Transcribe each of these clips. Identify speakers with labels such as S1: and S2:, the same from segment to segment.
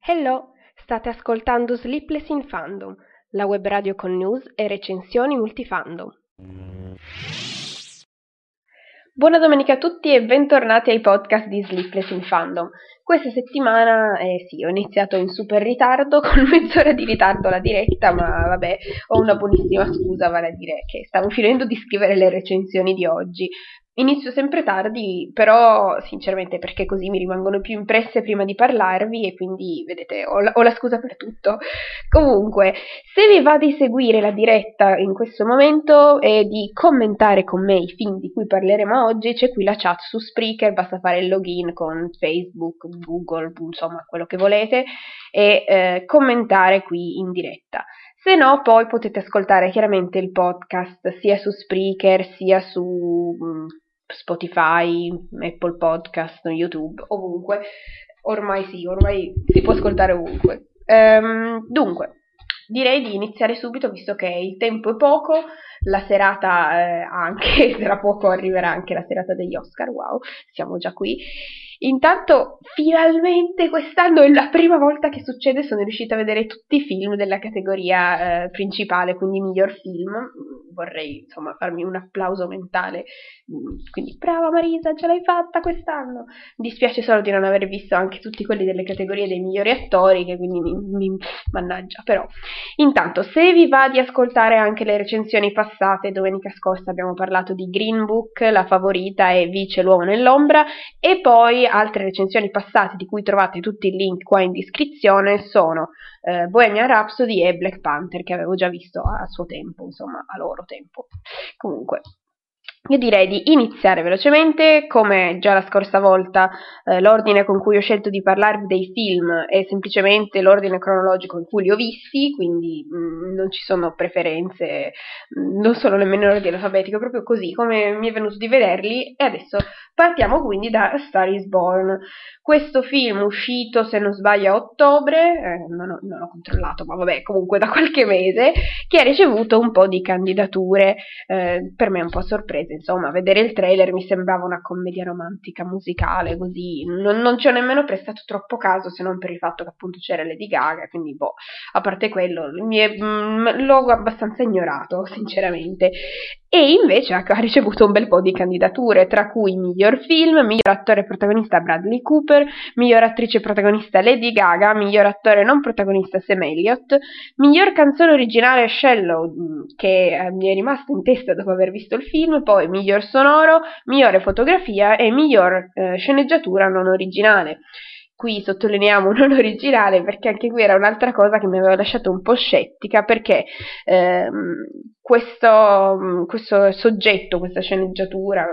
S1: Hello, state ascoltando Sleepless in Fandom, la web radio con news e recensioni multifandom. Buona domenica a tutti e bentornati ai podcast di Sleepless in Fandom. Questa settimana, eh sì, ho iniziato in super ritardo, con mezz'ora di ritardo la diretta, ma vabbè, ho una buonissima scusa, vale a dire che stavo finendo di scrivere le recensioni di oggi, Inizio sempre tardi, però sinceramente perché così mi rimangono più impresse prima di parlarvi e quindi vedete ho la, ho la, scusa per tutto. Comunque, se vi va di seguire la diretta in questo momento e di commentare con me i film di cui parleremo oggi, c'è qui la chat su Spreaker, basta fare il login con Facebook, Google, insomma quello che volete e eh, commentare qui in diretta. Se no, poi potete ascoltare chiaramente il podcast sia su Spreaker sia su mm, Spotify, Apple Podcast, YouTube, ovunque. Ormai sì, ormai si può ascoltare ovunque. Ehm, dunque, direi di iniziare subito visto che il tempo è poco, la serata eh, anche, tra poco arriverà anche la serata degli Oscar, wow, siamo già qui. Intanto, finalmente quest'anno è la prima volta che succede, sono riuscita a vedere tutti i film della categoria eh, principale, quindi miglior film. Vorrei insomma farmi un applauso mentale. Quindi, brava Marisa, ce l'hai fatta quest'anno. Mi dispiace solo di non aver visto anche tutti quelli delle categorie dei migliori attori, che quindi mi, mi mannaggia. Però, intanto, se vi va di ascoltare anche le recensioni passate, domenica scorsa abbiamo parlato di Green Book, la favorita e Vice l'uomo nell'ombra, e poi altre recensioni passate di cui trovate tutti i link qua in descrizione sono eh, Bohemian Rhapsody e Black Panther che avevo già visto a suo tempo, insomma a loro tempo. Comunque, io direi di iniziare velocemente, come già la scorsa volta eh, l'ordine con cui ho scelto di parlarvi dei film è semplicemente l'ordine cronologico in cui li ho visti, quindi mh, mm, non ci sono preferenze, mh, mm, non sono nemmeno in ordine alfabetico, proprio così come mi è venuto di vederli e adesso partiamo quindi da Star is Born. Questo film uscito, se non sbaglio, a ottobre, eh, non, ho, non, ho, controllato, ma vabbè, comunque da qualche mese, che ha ricevuto un po' di candidature, eh, per me un po' sorprese insomma, vedere il trailer mi sembrava una commedia romantica musicale, così non, non ci ho nemmeno prestato troppo caso se non per il fatto che appunto c'era Lady Gaga, quindi boh, a parte quello, è, mh, mm, l'ho abbastanza ignorato, sinceramente. E invece ha ricevuto un bel po' di candidature, tra cui miglior film, miglior attore protagonista Bradley Cooper, miglior attrice protagonista Lady Gaga, miglior attore non protagonista Sam Elliott, miglior canzone originale Shallow, mm, che eh, mi è rimasto in testa dopo aver visto il film, poi miglior sonoro, migliore fotografia e miglior eh, sceneggiatura non originale. Qui sottolineiamo non originale perché anche qui era un'altra cosa che mi aveva lasciato un po' scettica perché ehm, questo, questo soggetto, questa sceneggiatura,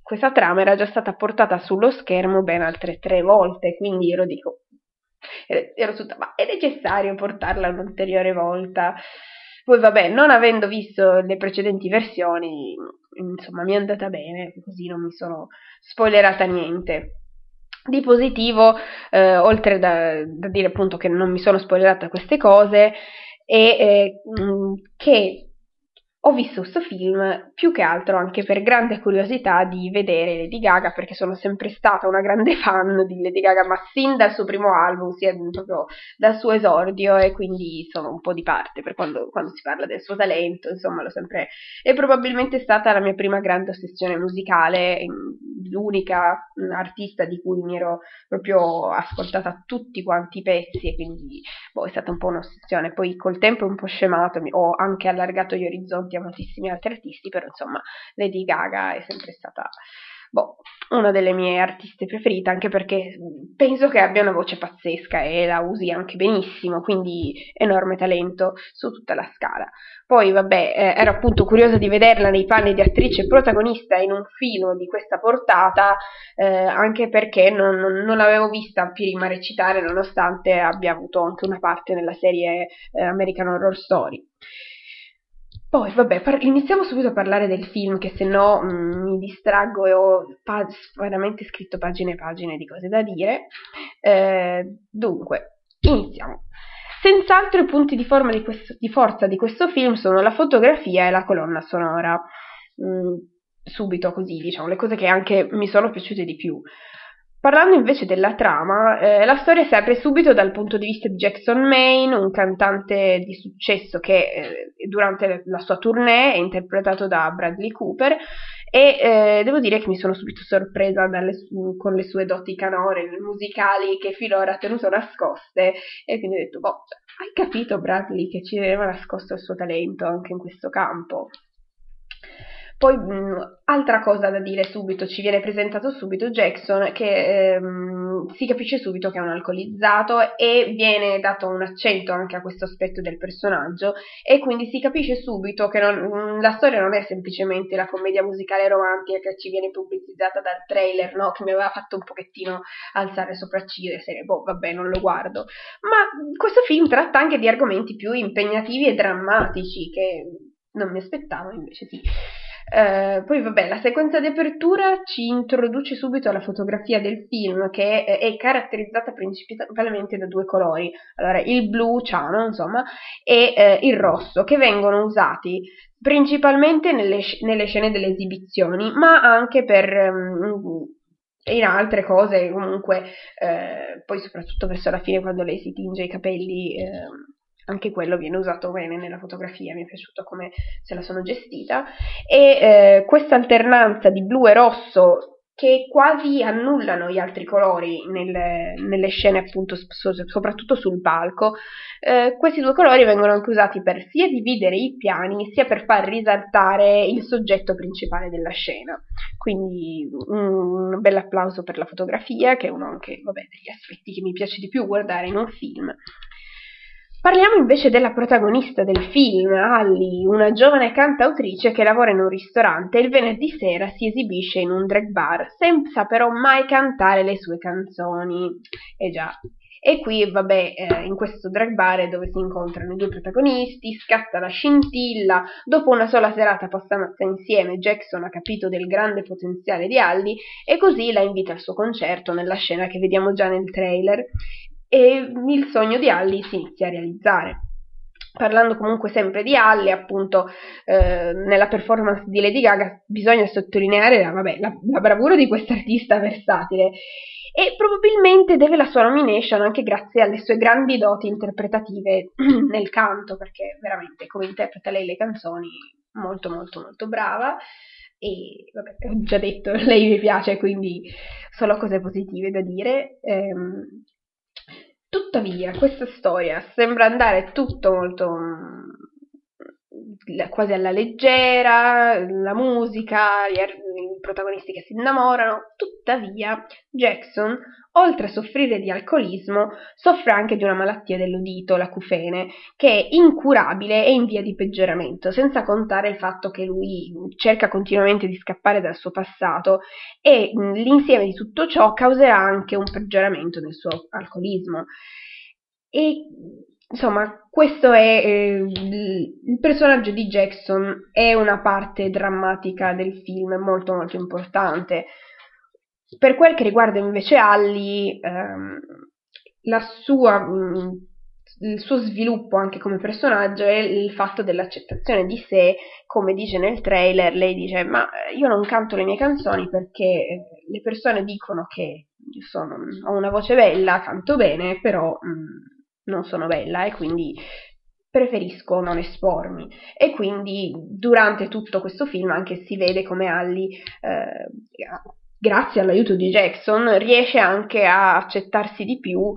S1: questa trama era già stata portata sullo schermo ben altre tre volte, quindi io lo dico, ero tutta, ma è necessario portarla un'ulteriore volta? Poi vabbè, non avendo visto le precedenti versioni, insomma, mi è andata bene, così non mi sono spoilerata niente. Di positivo, eh, oltre da, da, dire appunto che non mi sono spoilerata queste cose, è eh, che ho visto questo film più che altro anche per grande curiosità di vedere Lady Gaga, perché sono sempre stata una grande fan di Lady Gaga, ma sin dal suo primo album, sia proprio dal suo esordio, e quindi sono un po' di parte per quando, quando si parla del suo talento, insomma, l'ho sempre... è probabilmente stata la mia prima grande ossessione musicale, l'unica artista di cui mi ero proprio ascoltata tutti quanti i pezzi, e quindi boh, è stata un po' un'ossessione. Poi col tempo è un po' scemato, ho anche allargato gli orizzonti a moltissimi altri artisti, però insomma Lady Gaga è sempre stata boh, una delle mie artiste preferite, anche perché penso che abbia una voce pazzesca e la usi anche benissimo, quindi enorme talento su tutta la scala. Poi, vabbè, eh, ero appunto curiosa di vederla nei panni di attrice protagonista in un film di questa portata, eh, anche perché non, non, l'avevo vista prima recitare, nonostante abbia avuto anche una parte nella serie eh, American Horror Story. Poi, vabbè, par- iniziamo subito a parlare del film, che se no mm, mi distraggo e ho pa- veramente scritto pagine e pagine di cose da dire. Eh, dunque, iniziamo. Senz'altro i punti di, di, questo, di, forza di questo film sono la fotografia e la colonna sonora. Mm, subito così, diciamo, le cose che anche mi sono piaciute di più. Parlando invece della trama, eh, la storia si apre subito dal punto di vista di Jackson Maine, un cantante di successo che eh, durante la sua tournée è interpretato da Bradley Cooper e eh, devo dire che mi sono subito sorpresa dalle, con le sue doti canore musicali che finora ha tenuto nascoste e quindi ho detto, boh, hai capito Bradley che ci aveva nascosto il suo talento anche in questo campo? Poi, mh, altra cosa da dire subito, ci viene presentato subito Jackson che ehm, si capisce subito che è un alcolizzato e viene dato un accento anche a questo aspetto del personaggio e quindi si capisce subito che non, la storia non è semplicemente la commedia musicale romantica che ci viene pubblicizzata dal trailer, no? che mi aveva fatto un pochettino alzare sopracciglia e serie, boh, vabbè, non lo guardo. Ma questo film tratta anche di argomenti più impegnativi e drammatici che non mi aspettavo, invece sì. Eh, poi vabbè, la sequenza di apertura ci introduce subito alla fotografia del film che è, è caratterizzata principalmente da due colori, allora il blu ciano insomma e eh, il rosso che vengono usati principalmente nelle, nelle scene delle esibizioni ma anche per um, in altre cose comunque eh, poi soprattutto verso la fine quando lei si tinge i capelli eh, anche quello viene usato bene nella fotografia, mi è piaciuto come se la sono gestita, e eh, questa alternanza di blu e rosso che quasi annullano gli altri colori nelle, nelle scene appunto soprattutto sul palco eh, questi due colori vengono anche usati per sia dividere i piani sia per far risaltare il soggetto principale della scena. Quindi un bel applauso per la fotografia che è uno anche vabbè, degli aspetti che mi piace di più guardare in un film Parliamo invece della protagonista del film, Allie, una giovane cantautrice che lavora in un ristorante e il venerdì sera si esibisce in un drag bar, senza però mai cantare le sue canzoni. E eh già. E qui, vabbè, eh, in questo drag bar dove si incontrano i due protagonisti, scatta la scintilla, dopo una sola serata passata insieme Jackson ha capito del grande potenziale di Allie e così la invita al suo concerto nella scena che vediamo già nel trailer e il sogno di Allie si inizia a realizzare. Parlando comunque sempre di Allie, appunto, eh, nella performance di Lady Gaga bisogna sottolineare la, vabbè, la, la bravura di questa artista versatile e probabilmente deve la sua nomination anche grazie alle sue grandi doti interpretative nel canto, perché veramente come interpreta lei le canzoni molto molto molto brava e vabbè, ho già detto, lei mi piace, quindi solo cose positive da dire. Ehm, Tuttavia, questa storia sembra andare tutto molto quasi alla leggera, la musica, i protagonisti che si innamorano. Tuttavia, Jackson, oltre a soffrire di alcolismo, soffre anche di una malattia dell'udito, l'acufene, che è incurabile e in via di peggioramento, senza contare il fatto che lui cerca continuamente di scappare dal suo passato e l'insieme di tutto ciò causerà anche un peggioramento del suo alcolismo. E insomma, questo è eh, il personaggio di Jackson è una parte drammatica del film molto molto importante. Per quel che riguarda invece Allie, ehm, sua, mh, mm, il suo sviluppo anche come personaggio è il fatto dell'accettazione di sé, come dice nel trailer, lei dice ma io non canto le mie canzoni perché eh, le persone dicono che sono, ho una voce bella, canto bene, però mh, mm, non sono bella e quindi preferisco non espormi. E quindi durante tutto questo film anche si vede come Allie, eh, grazie all'aiuto di Jackson, riesce anche a accettarsi di più,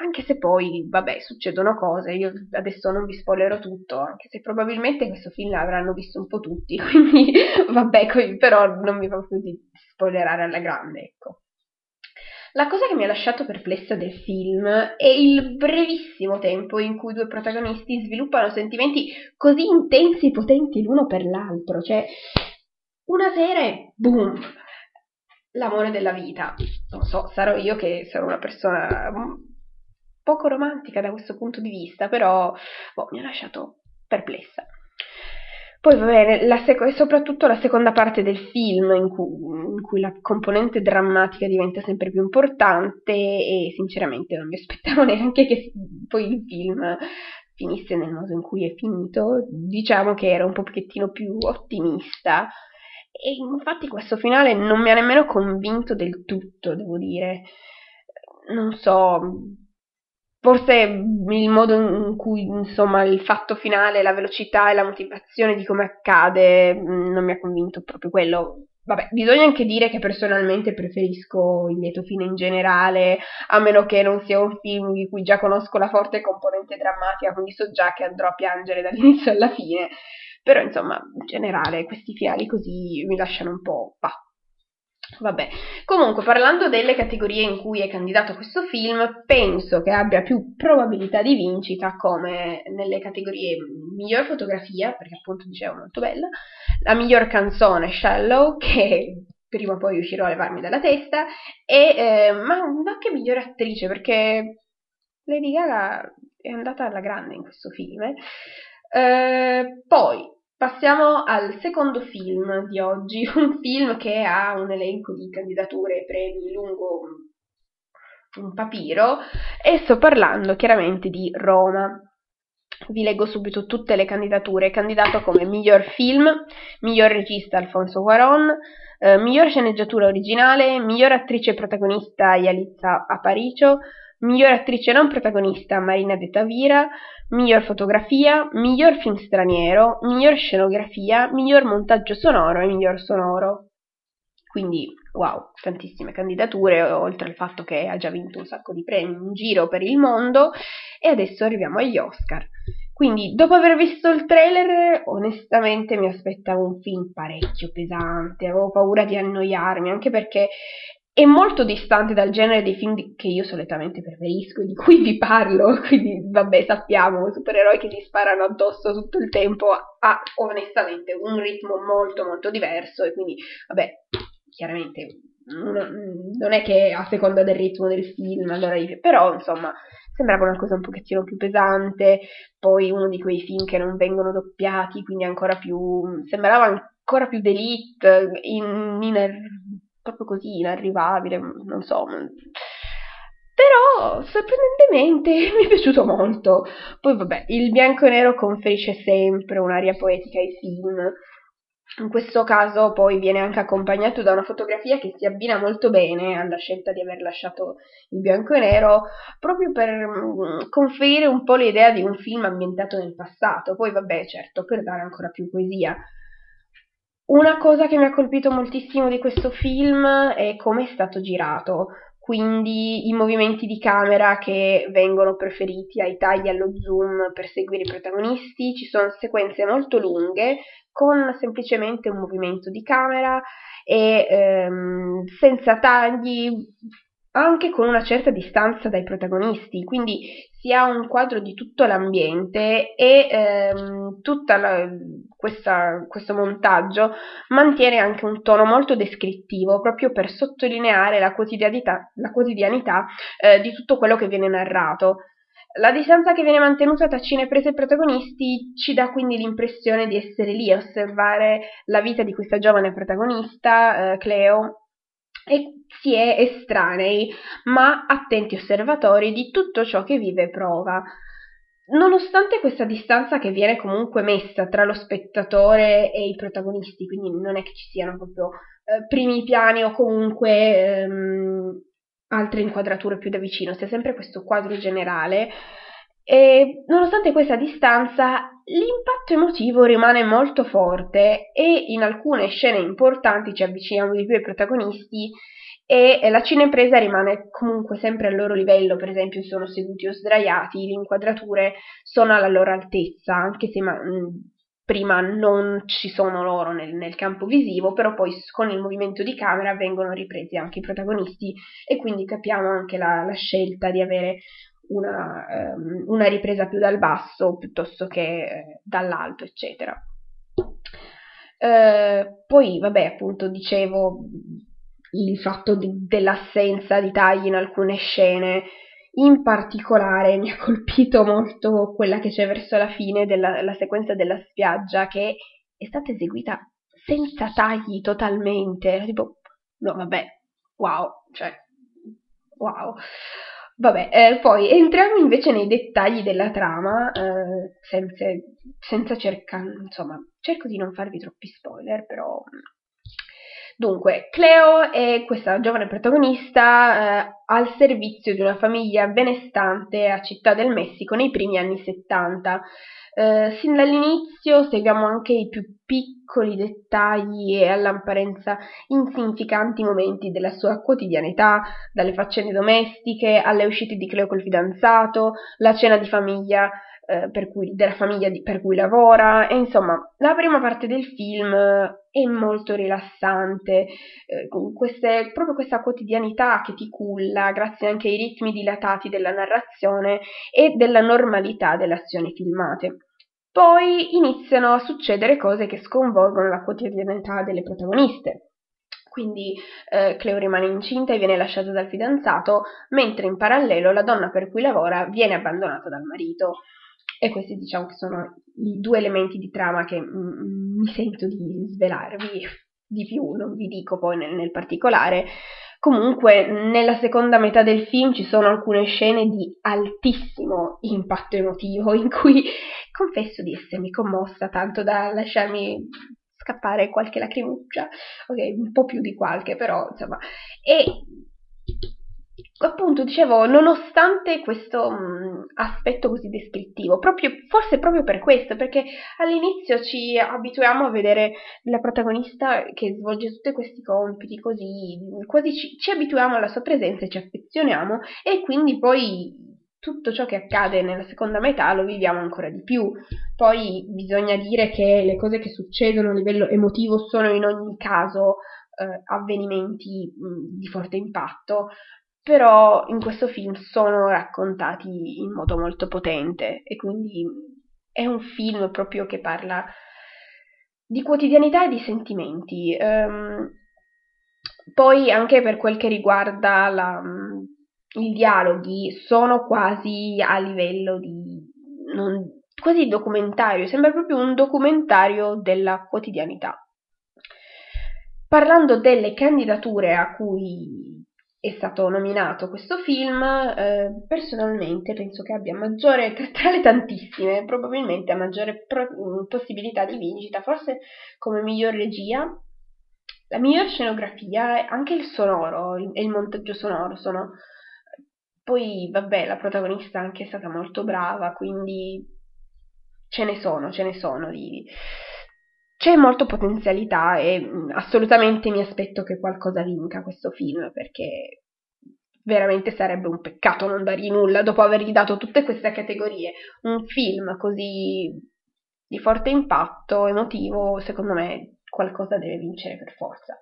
S1: anche se poi, vabbè, succedono cose, io adesso non vi spoilerò tutto, anche se probabilmente questo film l'avranno visto un po' tutti, quindi vabbè, però non mi va più di spoilerare alla grande, ecco. La cosa che mi ha lasciato perplessa del film è il brevissimo tempo in cui i due protagonisti sviluppano sentimenti così intensi e potenti l'uno per l'altro, cioè una sera e boom, l'amore della vita. Non so, sarò io che sono una persona poco romantica da questo punto di vista, però boh, mi ha lasciato perplessa. Poi va bene, la sec- soprattutto la seconda parte del film in cui, in cui, la componente drammatica diventa sempre più importante e sinceramente non mi aspettavo neanche che poi il film finisse nel modo in cui è finito. Diciamo che era un pochettino più ottimista E infatti questo finale non mi ha nemmeno convinto del tutto, devo dire. Non so, forse il modo in cui, insomma, il fatto finale, la velocità e la motivazione di come accade mm, non mi ha convinto proprio quello. Vabbè, bisogna anche dire che personalmente preferisco il lieto fine in generale, a meno che non sia un film di cui già conosco la forte componente drammatica, quindi so già che andrò a piangere dall'inizio alla fine. Però, insomma, in generale, questi finali così mi lasciano un po'. Bah, Vabbè, comunque parlando delle categorie in cui è candidato questo film, penso che abbia più probabilità di vincita come nelle categorie miglior fotografia, perché appunto dicevo molto bella, la miglior canzone Shallow, che prima o poi riuscirò a levarmi dalla testa, e eh, ma anche miglior attrice, perché Lady Gaga è andata alla grande in questo film. Eh, poi Passiamo al secondo film di oggi, un film che ha un elenco di candidature e premi lungo un papiro e sto parlando chiaramente di Roma. Vi leggo subito tutte le candidature. Candidato come miglior film, miglior regista Alfonso Cuaron, eh, miglior sceneggiatura originale, miglior attrice protagonista Yalitza Aparicio, miglior attrice non protagonista Marina De Tavira, miglior fotografia, miglior film straniero, miglior scenografia, miglior montaggio sonoro e miglior sonoro. Quindi, wow, tantissime candidature, oltre al fatto che ha già vinto un sacco di premi in giro per il mondo, e adesso arriviamo agli Oscar. Quindi, dopo aver visto il trailer, onestamente mi aspettavo un film parecchio pesante, avevo paura di annoiarmi, anche perché è molto distante dal genere dei film che io solitamente preferisco e di cui vi parlo, quindi vabbè sappiamo, supereroi che si sparano addosso tutto il tempo ha onestamente un ritmo molto molto diverso e quindi vabbè, chiaramente non è che a seconda del ritmo del film, allora, però insomma sembrava una cosa un pochettino più pesante, poi uno di quei film che non vengono doppiati, quindi ancora più, sembrava ancora più d'elite, in, in proprio così inarrivabile, non so. Però sorprendentemente mi è piaciuto molto. Poi vabbè, il bianco e nero conferisce sempre un'aria poetica ai film. In questo caso poi viene anche accompagnato da una fotografia che si abbina molto bene alla scelta di aver lasciato il bianco e nero, proprio per mm, conferire un po' l'idea di un film ambientato nel passato. Poi vabbè, certo, per dare ancora più poesia. Una cosa che mi ha colpito moltissimo di questo film è come è stato girato, quindi i movimenti di camera che vengono preferiti ai tagli allo zoom per seguire i protagonisti, ci sono sequenze molto lunghe con semplicemente un movimento di camera e ehm, senza tagli, anche con una certa distanza dai protagonisti, quindi si ha un quadro di tutto l'ambiente e ehm, tutto questo montaggio mantiene anche un tono molto descrittivo, proprio per sottolineare la quotidianità, la quotidianità eh, di tutto quello che viene narrato. La distanza che viene mantenuta tra cineprese e protagonisti ci dà quindi l'impressione di essere lì a osservare la vita di questa giovane protagonista, eh, Cleo, e si è estranei, ma attenti osservatori di tutto ciò che vive e prova. Nonostante questa distanza che viene comunque messa tra lo spettatore e i protagonisti, quindi non è che ci siano proprio eh, primi piani o comunque ehm, altre inquadrature più da vicino, sia sempre questo quadro generale, e nonostante questa distanza, l'impatto emotivo rimane molto forte e in alcune scene importanti ci avviciniamo di più ai protagonisti e la cinepresa rimane comunque sempre al loro livello, per esempio sono seduti o sdraiati, le inquadrature sono alla loro altezza, anche se ma, prima non ci sono loro nel, nel, campo visivo, però poi con il movimento di camera vengono ripresi anche i protagonisti e quindi capiamo anche la, la scelta di avere una, um, una ripresa più dal basso piuttosto che eh, dall'alto, eccetera. Eh, poi, vabbè, appunto, dicevo il fatto di, dell'assenza di tagli in alcune scene. In particolare mi ha colpito molto quella che c'è verso la fine della sequenza della spiaggia, che è stata eseguita senza tagli totalmente. Era tipo, no, vabbè, wow, cioè, wow. Vabbè, eh, poi entriamo invece nei dettagli della trama, eh, senza, senza cercare, insomma, cerco di non farvi troppi spoiler, però Dunque, Cleo è questa giovane protagonista eh, al servizio di una famiglia benestante a Città del Messico nei primi anni 70. Eh, sin dall'inizio seguiamo anche i più piccoli dettagli e all'apparenza insignificanti momenti della sua quotidianità, dalle faccende domestiche alle uscite di Cleo col fidanzato, la cena di famiglia eh, cui, della famiglia di, per cui lavora e insomma la prima parte del film è molto rilassante, eh, queste, proprio questa quotidianità che ti culla grazie anche ai ritmi dilatati della narrazione e della normalità delle azioni filmate. Poi iniziano a succedere cose che sconvolgono la quotidianità delle protagoniste. Quindi eh, Cleo rimane incinta e viene lasciata dal fidanzato, mentre in parallelo la donna per cui lavora viene abbandonata dal marito. E questi diciamo che sono i due elementi di trama che mm, mi sento di svelarvi di più, non vi dico poi nel, nel particolare. Comunque, nella seconda metà del film ci sono alcune scene di altissimo impatto emotivo in cui confesso di essermi commossa tanto da lasciarmi scappare qualche lacrimuccia, ok, un po' più di qualche, però insomma. E appunto dicevo, nonostante questo mh, mm, aspetto così descrittivo, proprio, forse proprio per questo, perché all'inizio ci abituiamo a vedere la protagonista che svolge tutti questi compiti così, quasi ci, ci abituiamo alla sua presenza e ci affezioniamo e quindi poi tutto ciò che accade nella seconda metà lo viviamo ancora di più. Poi bisogna dire che le cose che succedono a livello emotivo sono in ogni caso eh, avvenimenti mh, di forte impatto, però in questo film sono raccontati in modo molto potente e quindi è un film proprio che parla di quotidianità e di sentimenti. Um, poi anche per quel che riguarda la, i dialoghi sono quasi a livello di non, quasi documentario, sembra proprio un documentario della quotidianità. Parlando delle candidature a cui è stato nominato questo film, eh, personalmente penso che abbia maggiore, tra le tantissime, probabilmente ha maggiore pro- mm, possibilità di vincita, forse come miglior regia, la miglior scenografia, anche il sonoro e il montaggio sonoro sono... Poi, vabbè, la protagonista anche è stata molto brava, quindi ce ne sono, ce ne sono di... C'è molto potenzialità e mm, assolutamente mi aspetto che qualcosa vinca questo film perché veramente sarebbe un peccato non dargli nulla dopo avergli dato tutte queste categorie. Un film così di forte impatto emotivo, secondo me qualcosa deve vincere per forza.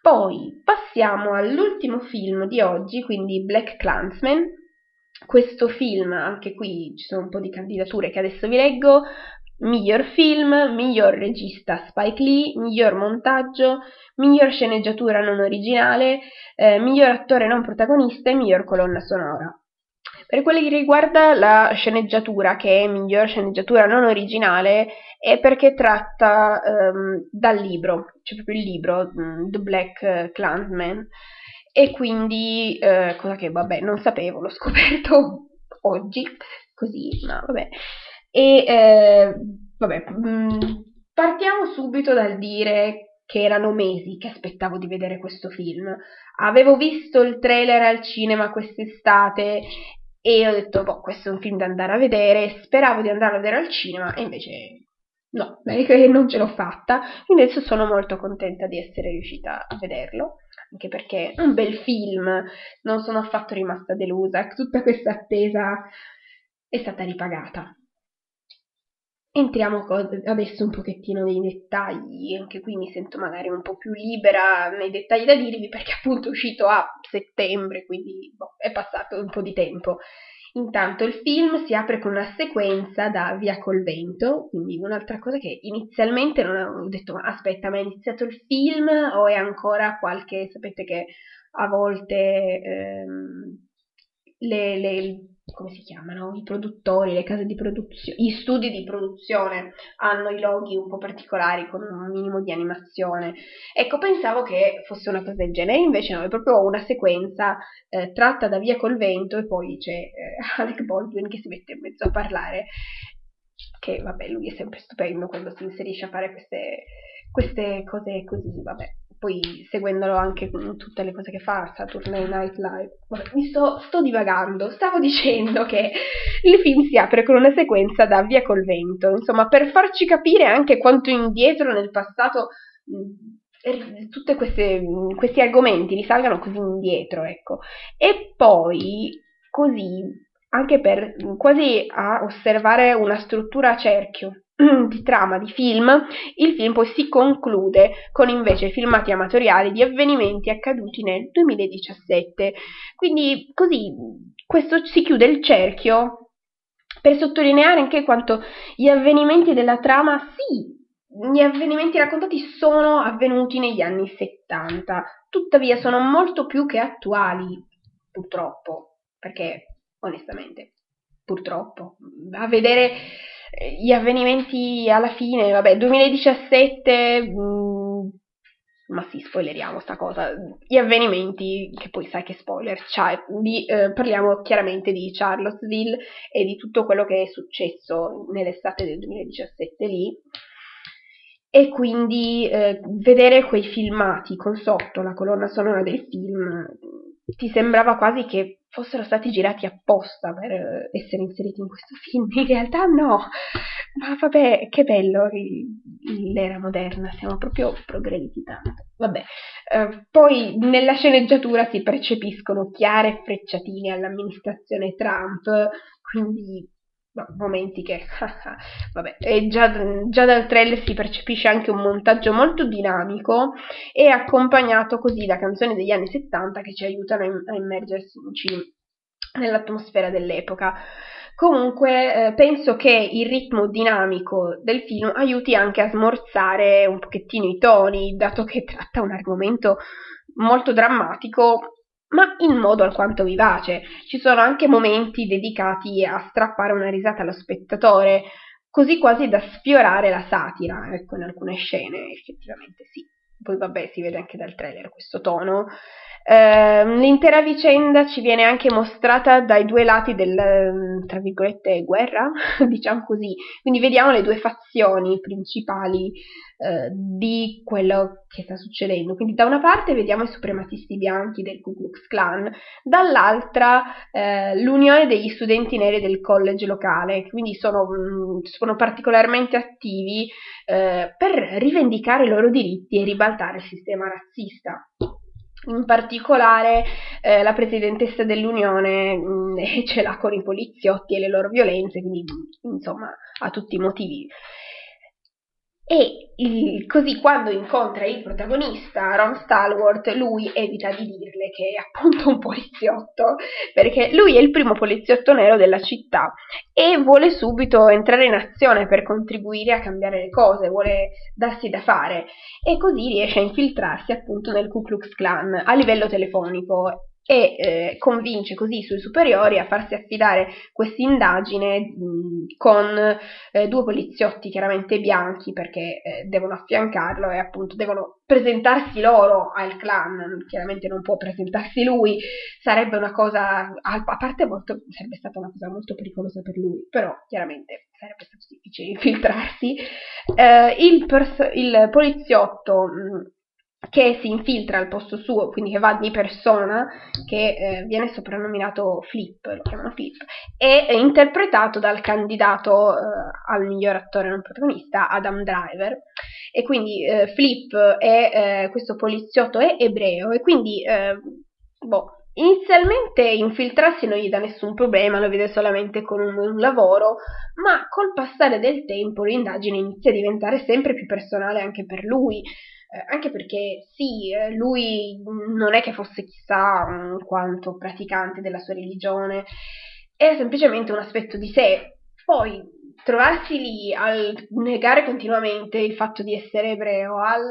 S1: Poi passiamo all'ultimo film di oggi, quindi Black Clansman. Questo film, anche qui ci sono un po' di candidature che adesso vi leggo, miglior film, miglior regista Spike Lee, miglior montaggio, miglior sceneggiatura non originale, eh, miglior attore non protagonista e miglior colonna sonora. Per quello che riguarda la sceneggiatura, che è miglior sceneggiatura non originale, è perché tratta um, dal libro, c'è proprio il libro um, The Black Clansman, e quindi, uh, cosa che vabbè non sapevo, l'ho scoperto oggi, così, ma vabbè, e eh, vabbè, mh, mm, partiamo subito dal dire che erano mesi che aspettavo di vedere questo film. Avevo visto il trailer al cinema quest'estate e ho detto, boh, questo è un film da andare a vedere. Speravo di andare a vedere al cinema e invece no, non ce l'ho fatta. Quindi adesso sono molto contenta di essere riuscita a vederlo, anche perché è un bel film, non sono affatto rimasta delusa. Tutta questa attesa è stata ripagata. Entriamo adesso un pochettino nei dettagli, anche qui mi sento magari un po' più libera nei dettagli da dirvi perché appunto è uscito a settembre, quindi boh, è passato un po' di tempo. Intanto il film si apre con una sequenza da Via col vento, quindi un'altra cosa che inizialmente non avevo detto ma aspetta, ma è iniziato il film o è ancora qualche, sapete che a volte ehm, le, le come si chiamano, i produttori, le case di produzione, gli studi di produzione hanno i loghi un po' particolari con un minimo di animazione. Ecco, pensavo che fosse una cosa del genere, invece no, è proprio una sequenza eh, tratta da Via col vento e poi c'è eh, Alec Baldwin che si mette in mezzo a parlare, che vabbè, lui è sempre stupendo quando si inserisce a fare queste queste cose così, vabbè. Poi seguendolo anche con tutte le cose che fa Saturday Night Live. Vabbè, mi sto, sto divagando. Stavo dicendo che il film si apre con una sequenza da Via col vento, insomma, per farci capire anche quanto indietro nel passato tutti questi argomenti risalgano così indietro, ecco. E poi, così, anche per quasi a osservare una struttura a cerchio di trama di film, il film poi si conclude con invece filmati amatoriali di avvenimenti accaduti nel 2017. Quindi così questo si chiude il cerchio per sottolineare anche quanto gli avvenimenti della trama sì gli avvenimenti raccontati sono avvenuti negli anni 70, tuttavia sono molto più che attuali, purtroppo, perché onestamente, purtroppo, a vedere gli avvenimenti alla fine, vabbè, 2017, mh, mm, ma sì, spoileriamo sta cosa, gli avvenimenti, che poi sai che spoiler c'è, di, eh, parliamo chiaramente di Charlottesville e di tutto quello che è successo nell'estate del 2017 lì, e quindi eh, vedere quei filmati con sotto la colonna sonora del film ti sembrava quasi che fossero stati girati apposta per eh, essere inseriti in questo film. In realtà no, ma vabbè, che bello l'era moderna, siamo proprio progrediti tanto. Vabbè, eh, poi nella sceneggiatura si percepiscono chiare frecciatine all'amministrazione Trump, quindi no, momenti che vabbè, e già, già, dal trailer si percepisce anche un montaggio molto dinamico e accompagnato così da canzoni degli anni 70 che ci aiutano a, immergersi nell'atmosfera dell'epoca. Comunque eh, penso che il ritmo dinamico del film aiuti anche a smorzare un pochettino i toni, dato che tratta un argomento molto drammatico ma in modo alquanto vivace. Ci sono anche momenti dedicati a strappare una risata allo spettatore, così quasi da sfiorare la satira, ecco, in alcune scene, effettivamente sì. Poi vabbè, si vede anche dal trailer questo tono. Eh, l'intera vicenda ci viene anche mostrata dai due lati del, tra virgolette, guerra, diciamo così. Quindi vediamo le due fazioni principali eh, di quello che sta succedendo. Quindi da una parte vediamo i suprematisti bianchi del Ku Klux Klan, dall'altra eh, l'unione degli studenti neri del college locale, quindi sono, mm, sono particolarmente attivi eh, per rivendicare i loro diritti e ribaltare il sistema razzista in particolare eh, la presidentessa dell'Unione mh, mm, ce l'ha con i poliziotti e le loro violenze, quindi insomma ha tutti i motivi e il, così quando incontra il protagonista, Ron Stalwart, lui evita di dirle che è appunto un poliziotto, perché lui è il primo poliziotto nero della città e vuole subito entrare in azione per contribuire a cambiare le cose, vuole darsi da fare. E così riesce a infiltrarsi appunto nel Ku Klux Klan a livello telefonico e eh, convince così i suoi superiori a farsi affidare questa indagine con eh, due poliziotti chiaramente bianchi perché eh, devono affiancarlo e appunto devono presentarsi loro al clan, chiaramente non può presentarsi lui, sarebbe una cosa, a, parte molto, sarebbe stata una cosa molto pericolosa per lui, però chiaramente sarebbe stato difficile infiltrarsi. Eh, il, pers- il poliziotto mh, che si infiltra al posto suo, quindi che va di persona, che eh, viene soprannominato Flip, lo chiamano Flip, è interpretato dal candidato eh, al miglior attore non protagonista, Adam Driver. E quindi eh, Flip è eh, questo poliziotto è ebreo e quindi eh, boh, Inizialmente infiltrarsi non gli dà nessun problema, lo vede solamente con un, un, lavoro, ma col passare del tempo l'indagine inizia a diventare sempre più personale anche per lui, eh, anche perché sì, eh, lui non è che fosse chissà quanto praticante della sua religione, era semplicemente un aspetto di sé. Poi trovarsi lì al negare continuamente il fatto di essere ebreo, al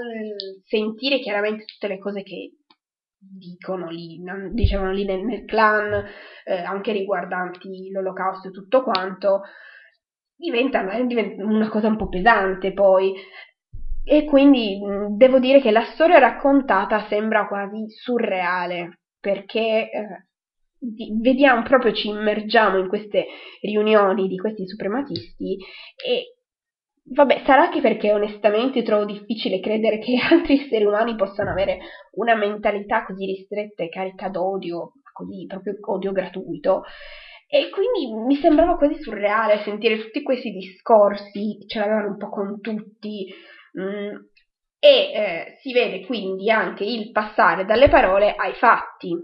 S1: sentire chiaramente tutte le cose che dicono lì, dicevano lì nel, nel clan, eh, anche riguardanti l'olocausto e tutto quanto, diventa, diventa una cosa un po' pesante poi. E quindi devo dire che la storia raccontata sembra quasi surreale, perché eh, vediamo proprio, ci immergiamo in queste riunioni di questi suprematisti e vabbè, sarà che perché onestamente trovo difficile credere che altri esseri umani possano avere una mentalità così ristretta e carica d'odio, così proprio odio gratuito. E quindi mi sembrava quasi surreale sentire tutti questi discorsi, ce l'avevano un po' con tutti, mm, e eh, si vede quindi anche il passare dalle parole ai fatti.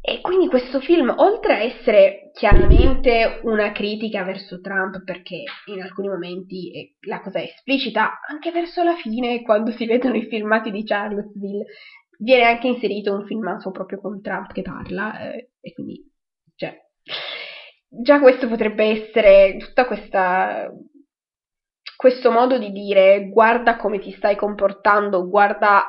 S1: E quindi questo film, oltre a essere chiaramente una critica verso Trump, perché in alcuni momenti la cosa è esplicita, anche verso la fine, quando si vedono i filmati di Charlottesville, viene anche inserito un filmato proprio con Trump che parla, eh, e quindi, cioè, già questo potrebbe essere tutta questa questo modo di dire guarda come ti stai comportando, guarda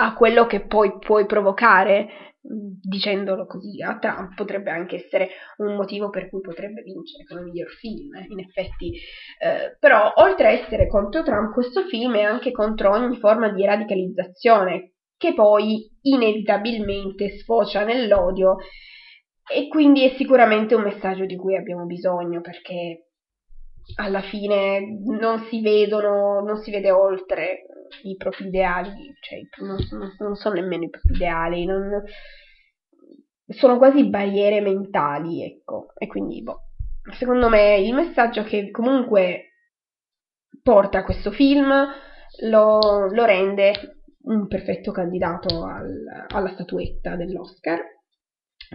S1: a quello che poi puoi provocare, dicendolo così a Trump, potrebbe anche essere un motivo per cui potrebbe vincere come miglior film, eh, in effetti. Eh, però, oltre a essere contro Trump, questo film è anche contro ogni forma di radicalizzazione, che poi inevitabilmente sfocia nell'odio e quindi è sicuramente un messaggio di cui abbiamo bisogno perché alla fine non si vedono, non si vede oltre i propri ideali, cioè non, non sono nemmeno i propri ideali, non, sono quasi barriere mentali, ecco, e quindi boh, secondo me il messaggio che comunque porta questo film lo, lo rende un perfetto candidato al, alla statuetta dell'Oscar.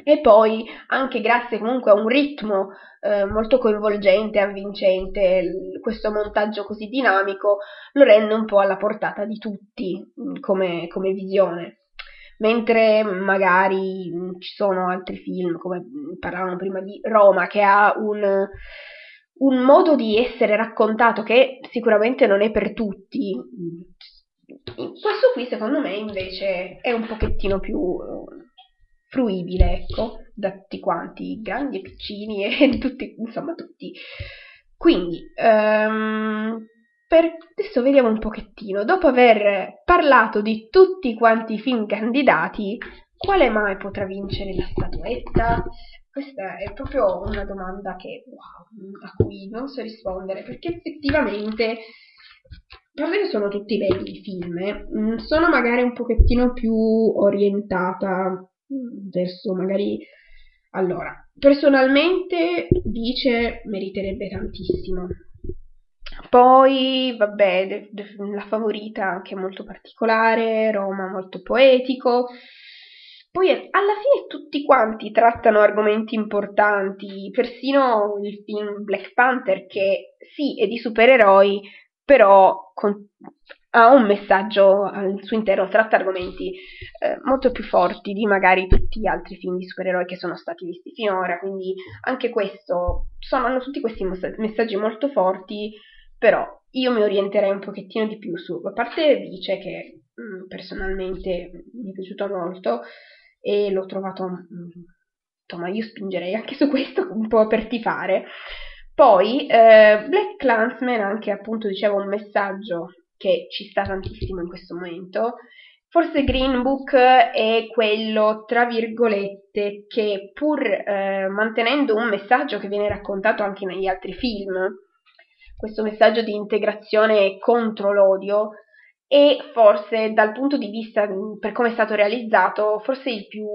S1: E poi, anche grazie comunque a un ritmo eh, molto coinvolgente, avvincente, l- questo montaggio così dinamico, lo rende un po' alla portata di tutti mh, come, come visione. Mentre magari ci sono altri film, come parlavamo prima di Roma, che ha un, un modo di essere raccontato che sicuramente non è per tutti, questo qui secondo me invece è un pochettino più fruibile, ecco, da tutti quanti, grandi e piccini e tutti, insomma tutti. Quindi, um, per adesso vediamo un pochettino, dopo aver parlato di tutti quanti i film candidati, quale mai potrà vincere la statuetta? Questa è proprio una domanda che, wow, a cui non so rispondere, perché effettivamente per me sono tutti belli i film, eh. Mm, sono magari un pochettino più orientata verso magari... Allora, personalmente dice meriterebbe tantissimo. Poi, vabbè, de- de- la favorita anche molto particolare, Roma molto poetico. Poi alla fine tutti quanti trattano argomenti importanti, persino il film Black Panther che sì è di supereroi, però con, ha un messaggio al suo interno, tratta argomenti eh, molto più forti di magari tutti gli altri film di supereroi che sono stati visti finora, quindi anche questo, sono, hanno tutti questi messaggi molto forti, però io mi orienterei un pochettino di più su, a parte Vice che mh, mm, personalmente mi è piaciuto molto e l'ho trovato, mh, mm, insomma io spingerei anche su questo un po' per tifare, poi eh, Black Clansman anche appunto dicevo un messaggio che ci sta tantissimo in questo momento. Forse Green Book è quello, tra virgolette, che pur eh, mantenendo un messaggio che viene raccontato anche negli altri film, questo messaggio di integrazione contro l'odio, e forse dal punto di vista per come è stato realizzato, forse il più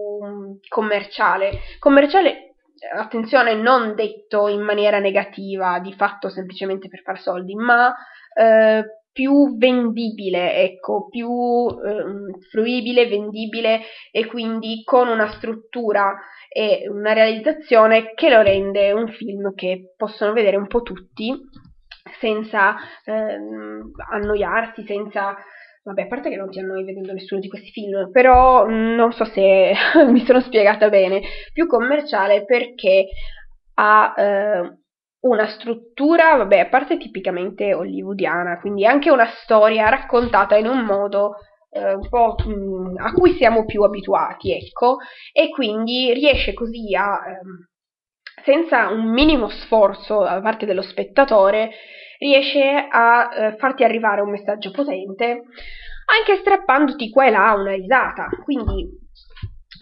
S1: commerciale. Commerciale attenzione, non detto in maniera negativa, di fatto semplicemente per far soldi, ma eh, più vendibile, ecco, più eh, fruibile, vendibile e quindi con una struttura e una realizzazione che lo rende un film che possono vedere un po' tutti senza eh, annoiarsi, senza Vabbè, a parte che non ti annoi vedendo nessuno di questi film, però non so se mi sono spiegata bene. Più commerciale perché ha eh, una struttura, vabbè, a parte tipicamente hollywoodiana, quindi anche una storia raccontata in un modo eh, un po' mh, mm, a cui siamo più abituati, ecco, e quindi riesce così a, eh, senza un minimo sforzo da parte dello spettatore, riesce a eh, farti arrivare un messaggio potente, anche strappandoti qua e là una risata. Quindi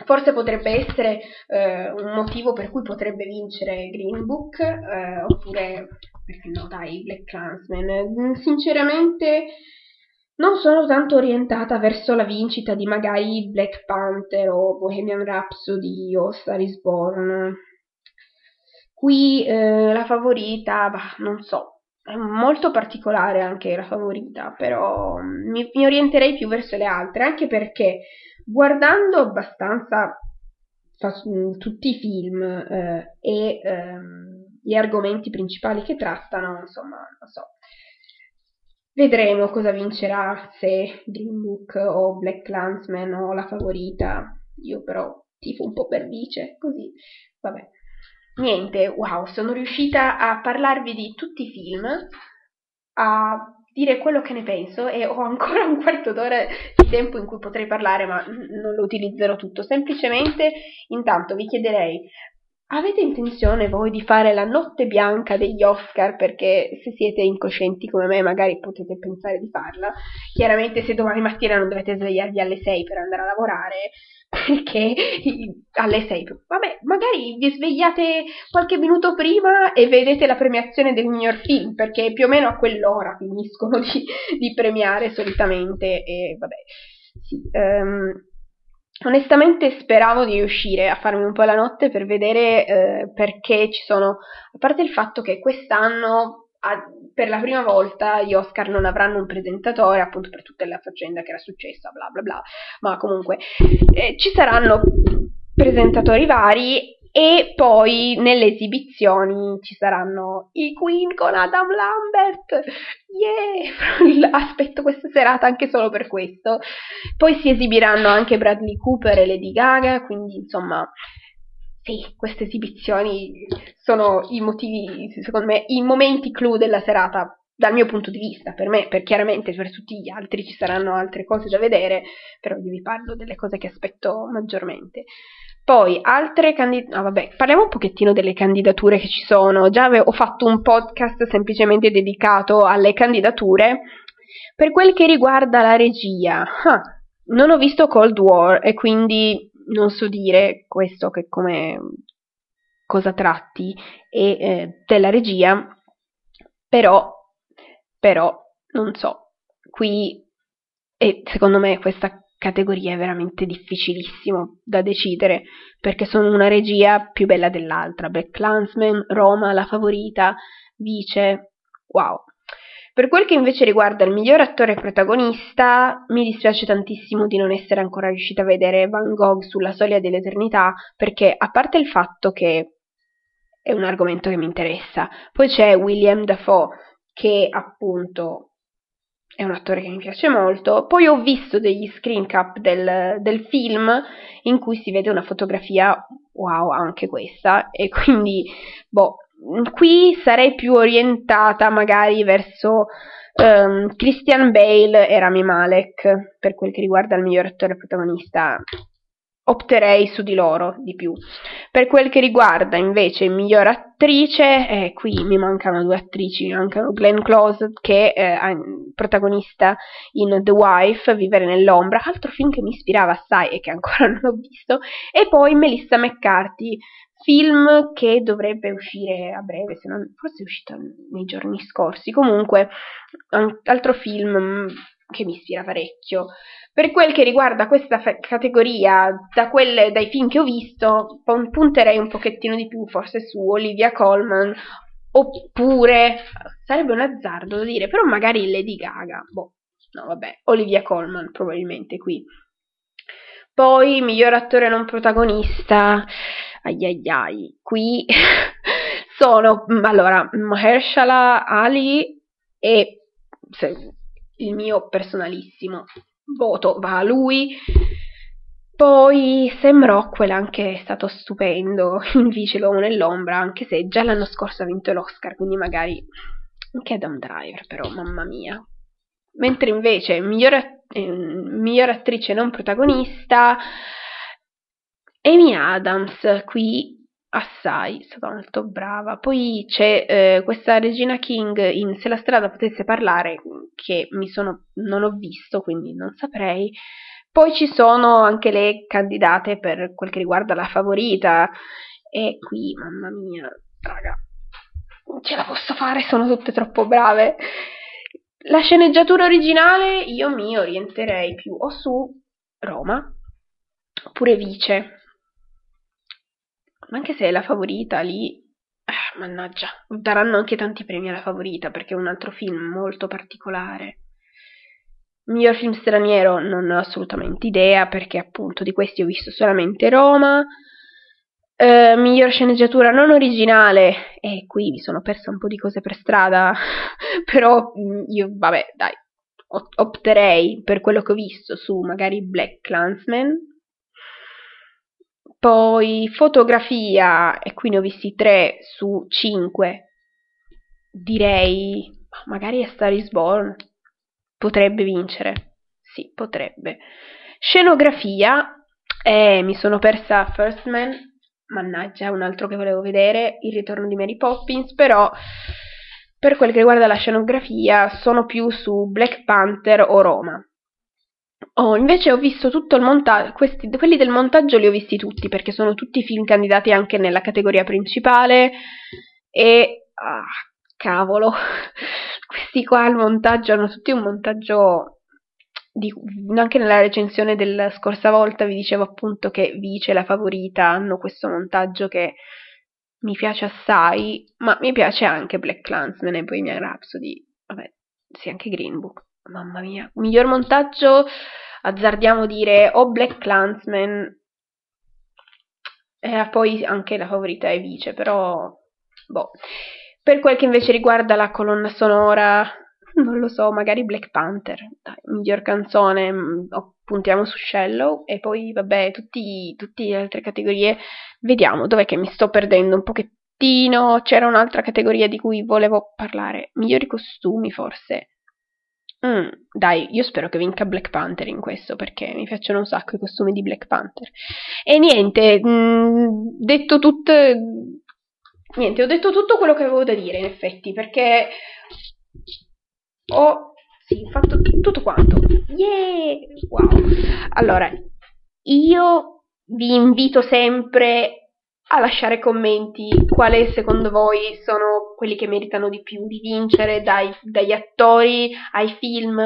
S1: Forse potrebbe essere eh, un motivo per cui potrebbe vincere Green Book, eh, oppure, perché no, dai, Black Clansman. Sinceramente, non sono tanto orientata verso la vincita di magari Black Panther o Bohemian Rhapsody o Star is Born. Qui eh, la favorita, bah, non so, è molto particolare anche la favorita, però mi, mi orienterei più verso le altre, anche perché guardando abbastanza tutti i film eh, e ehm, gli argomenti principali che trattano, insomma, non so. Vedremo cosa vincerà se Green Book o Black Clansman o la favorita. Io però tifo un po' per vice, così, vabbè. Niente, wow, sono riuscita a parlarvi di tutti i film, a dire quello che ne penso e ho ancora un quarto d'ora di tempo in cui potrei parlare, ma non lo utilizzerò tutto. Semplicemente, intanto vi chiederei Avete intenzione voi di fare la notte bianca degli Oscar? Perché se siete incoscienti come me, magari potete pensare di farla. Chiaramente, se domani mattina non dovete svegliarvi alle 6 per andare a lavorare, perché alle 6, vabbè, magari vi svegliate qualche minuto prima e vedete la premiazione del miglior film, perché più o meno a quell'ora finiscono di, di premiare solitamente. E vabbè, sì. Um, Onestamente speravo di riuscire a farmi un po' la notte per vedere eh, perché ci sono, a parte il fatto che quest'anno per la prima volta gli Oscar non avranno un presentatore, appunto per tutta la faccenda che era successa, bla bla bla, ma comunque eh, ci saranno presentatori vari e poi nelle esibizioni ci saranno i Queen con Adam Lambert. Yeah! Aspetto questa serata anche solo per questo. Poi si esibiranno anche Bradley Cooper e Lady Gaga, quindi insomma, sì, queste esibizioni sono i motivi, secondo me, i momenti clou della serata dal mio punto di vista, per me, per chiaramente per tutti gli altri ci saranno altre cose da vedere, però io vi parlo delle cose che aspetto maggiormente. Poi altre candidature, ah, vabbè, parliamo un pochettino delle candidature che ci sono. Già avevo, ho fatto un podcast semplicemente dedicato alle candidature. Per quel che riguarda la regia, ah, non ho visto Cold War e quindi non so dire questo che come cosa tratti e eh, della regia, però, però non so. Qui e secondo me questa categoria è veramente difficilissimo da decidere perché sono una regia più bella dell'altra. Black Clansman, Roma, La Favorita, Vice, wow. Per quel che invece riguarda il miglior attore protagonista, mi dispiace tantissimo di non essere ancora riuscita a vedere Van Gogh sulla soglia dell'eternità, perché a parte il fatto che è un argomento che mi interessa, poi c'è William Dafoe, che appunto è un attore che mi piace molto. Poi ho visto degli screen cap del, del, film in cui si vede una fotografia, wow, anche questa, e quindi, boh, qui sarei più orientata magari verso um, Christian Bale e Rami Malek per quel che riguarda il miglior attore protagonista opterei su di loro di più. Per quel che riguarda invece miglior attrice, eh, qui mi mancano due attrici, mi mancano Glenn Close che è eh, protagonista in The Wife, Vivere nell'ombra, altro film che mi ispirava assai e che ancora non ho visto, e poi Melissa McCarthy, film che dovrebbe uscire a breve, se non forse è uscito nei giorni scorsi, comunque altro film mm, che mi ispira parecchio. Per quel che riguarda questa f- categoria, da quelle, dai film che ho visto, punterei un pochettino di più forse su Olivia Colman, oppure, sarebbe un azzardo da dire, però magari Lady Gaga, boh, no vabbè, Olivia Colman probabilmente qui. Poi, miglior attore non protagonista, ai ai ai, qui sono, allora, Mahershala Ali e se, il mio personalissimo voto va a lui. Poi Sam Rockwell anche è stato stupendo in Vice l'uomo nell'ombra, anche se già l'anno scorso ha vinto l'Oscar, quindi magari anche Adam Driver, però mamma mia. Mentre invece miglior, eh, miglior attrice non protagonista Amy Adams qui assai, è stata molto brava. Poi c'è eh, questa Regina King in Se la strada potesse parlare, che mi sono, non ho visto, quindi non saprei. poi ci sono anche le candidate per quel che riguarda la favorita. E qui, mamma mia, raga, non ce la posso fare, sono tutte troppo brave. La sceneggiatura originale io mi orienterei più o su Roma oppure Vice. Anche se è la favorita lì, eh, mannaggia, daranno anche tanti premi alla favorita perché è un altro film molto particolare. Miglior film straniero non ho assolutamente idea perché appunto di questi ho visto solamente Roma. Uh, miglior sceneggiatura non originale, e qui mi sono persa un po' di cose per strada, però mm, io, vabbè, dai, opterei per quello che ho visto su magari Black Clansman. Poi fotografia, e qui ne ho visti 3 su 5, direi magari a Star is Born potrebbe vincere. Sì, potrebbe. Scenografia, eh, mi sono persa First Man, mannaggia, un altro che volevo vedere, Il ritorno di Mary Poppins, però per quel che riguarda la scenografia sono più su Black Panther o Roma. Oh, invece ho visto tutto il montaggio, quelli del montaggio li ho visti tutti perché sono tutti film candidati anche nella categoria principale e ah, cavolo, questi qua al montaggio hanno tutti un montaggio di, anche nella recensione della scorsa volta vi dicevo appunto che Vice e la favorita hanno questo montaggio che mi piace assai, ma mi piace anche Black Clansman e Bohemian Rhapsody, vabbè, sì, anche Green Book, mamma mia, miglior montaggio, azzardiamo dire o Black Clansman, e poi anche la favorita è Vice, però, boh, per quel che invece riguarda la colonna sonora, non lo so, magari Black Panther, dai, miglior canzone, mm, puntiamo su Shallow e poi vabbè, tutti, tutte le altre categorie, vediamo dov'è che mi sto perdendo un pochettino, c'era un'altra categoria di cui volevo parlare, migliori costumi forse. Mm, dai, io spero che vinca Black Panther in questo perché mi piacciono un sacco i costumi di Black Panther. E niente, mh, mm, detto tutto, niente, ho detto tutto quello che avevo da dire in effetti perché ho sì, fatto tutto quanto. Yeah! Wow. Allora, io vi invito sempre a lasciare commenti quali secondo voi sono quelli che meritano di più di vincere dai, dagli attori ai film.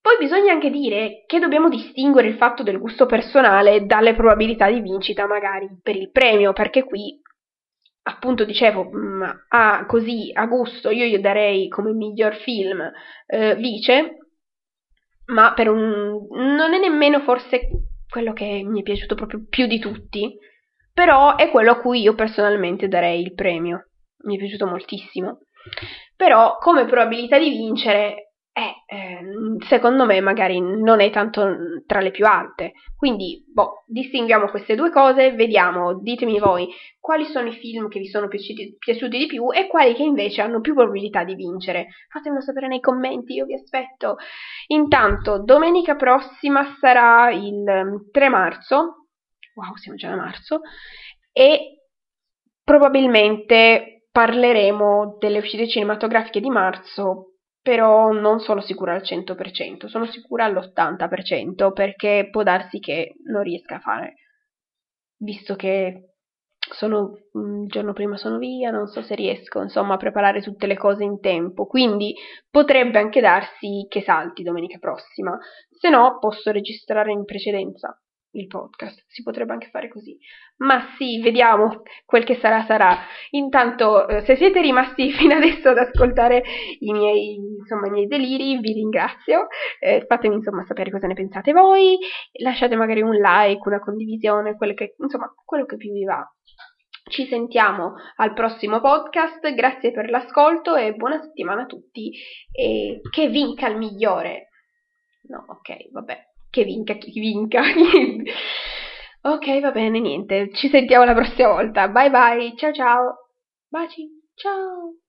S1: Poi bisogna anche dire che dobbiamo distinguere il fatto del gusto personale dalle probabilità di vincita magari per il premio, perché qui appunto dicevo, mm, a, così a gusto io gli darei come miglior film eh, Vice, ma per un, non è nemmeno forse quello che mi è piaciuto proprio più di tutti, però è quello a cui io personalmente darei il premio, mi è piaciuto moltissimo. Però come probabilità di vincere eh, ehm, secondo me magari non è tanto tra le più alte. Quindi, boh, distinguiamo queste due cose, vediamo, ditemi voi quali sono i film che vi sono piaciuti, piaciuti di più e quali che invece hanno più probabilità di vincere. Fatemelo sapere nei commenti, io vi aspetto. Intanto, domenica prossima sarà il 3 marzo, wow, siamo già a marzo, e probabilmente parleremo delle uscite cinematografiche di marzo però non sono sicura al 100%, sono sicura all'80% perché può darsi che non riesca a fare, visto che sono, il giorno prima sono via, non so se riesco insomma a preparare tutte le cose in tempo, quindi potrebbe anche darsi che salti domenica prossima, se no posso registrare in precedenza il podcast, si potrebbe anche fare così. Ma sì, vediamo quel che sarà sarà. Intanto, eh, se siete rimasti fino adesso ad ascoltare i miei, insomma, i miei deliri, vi ringrazio. Eh, fatemi insomma sapere cosa ne pensate voi. Lasciate magari un like, una condivisione, che, insomma, quello che più vi va. Ci sentiamo al prossimo podcast, grazie per l'ascolto e buona settimana a tutti e che vinca il migliore. No, ok, vabbè che vinca chi vinca. ok, va bene, niente. Ci sentiamo la prossima volta. Bye bye. Ciao ciao. Baci. Ciao.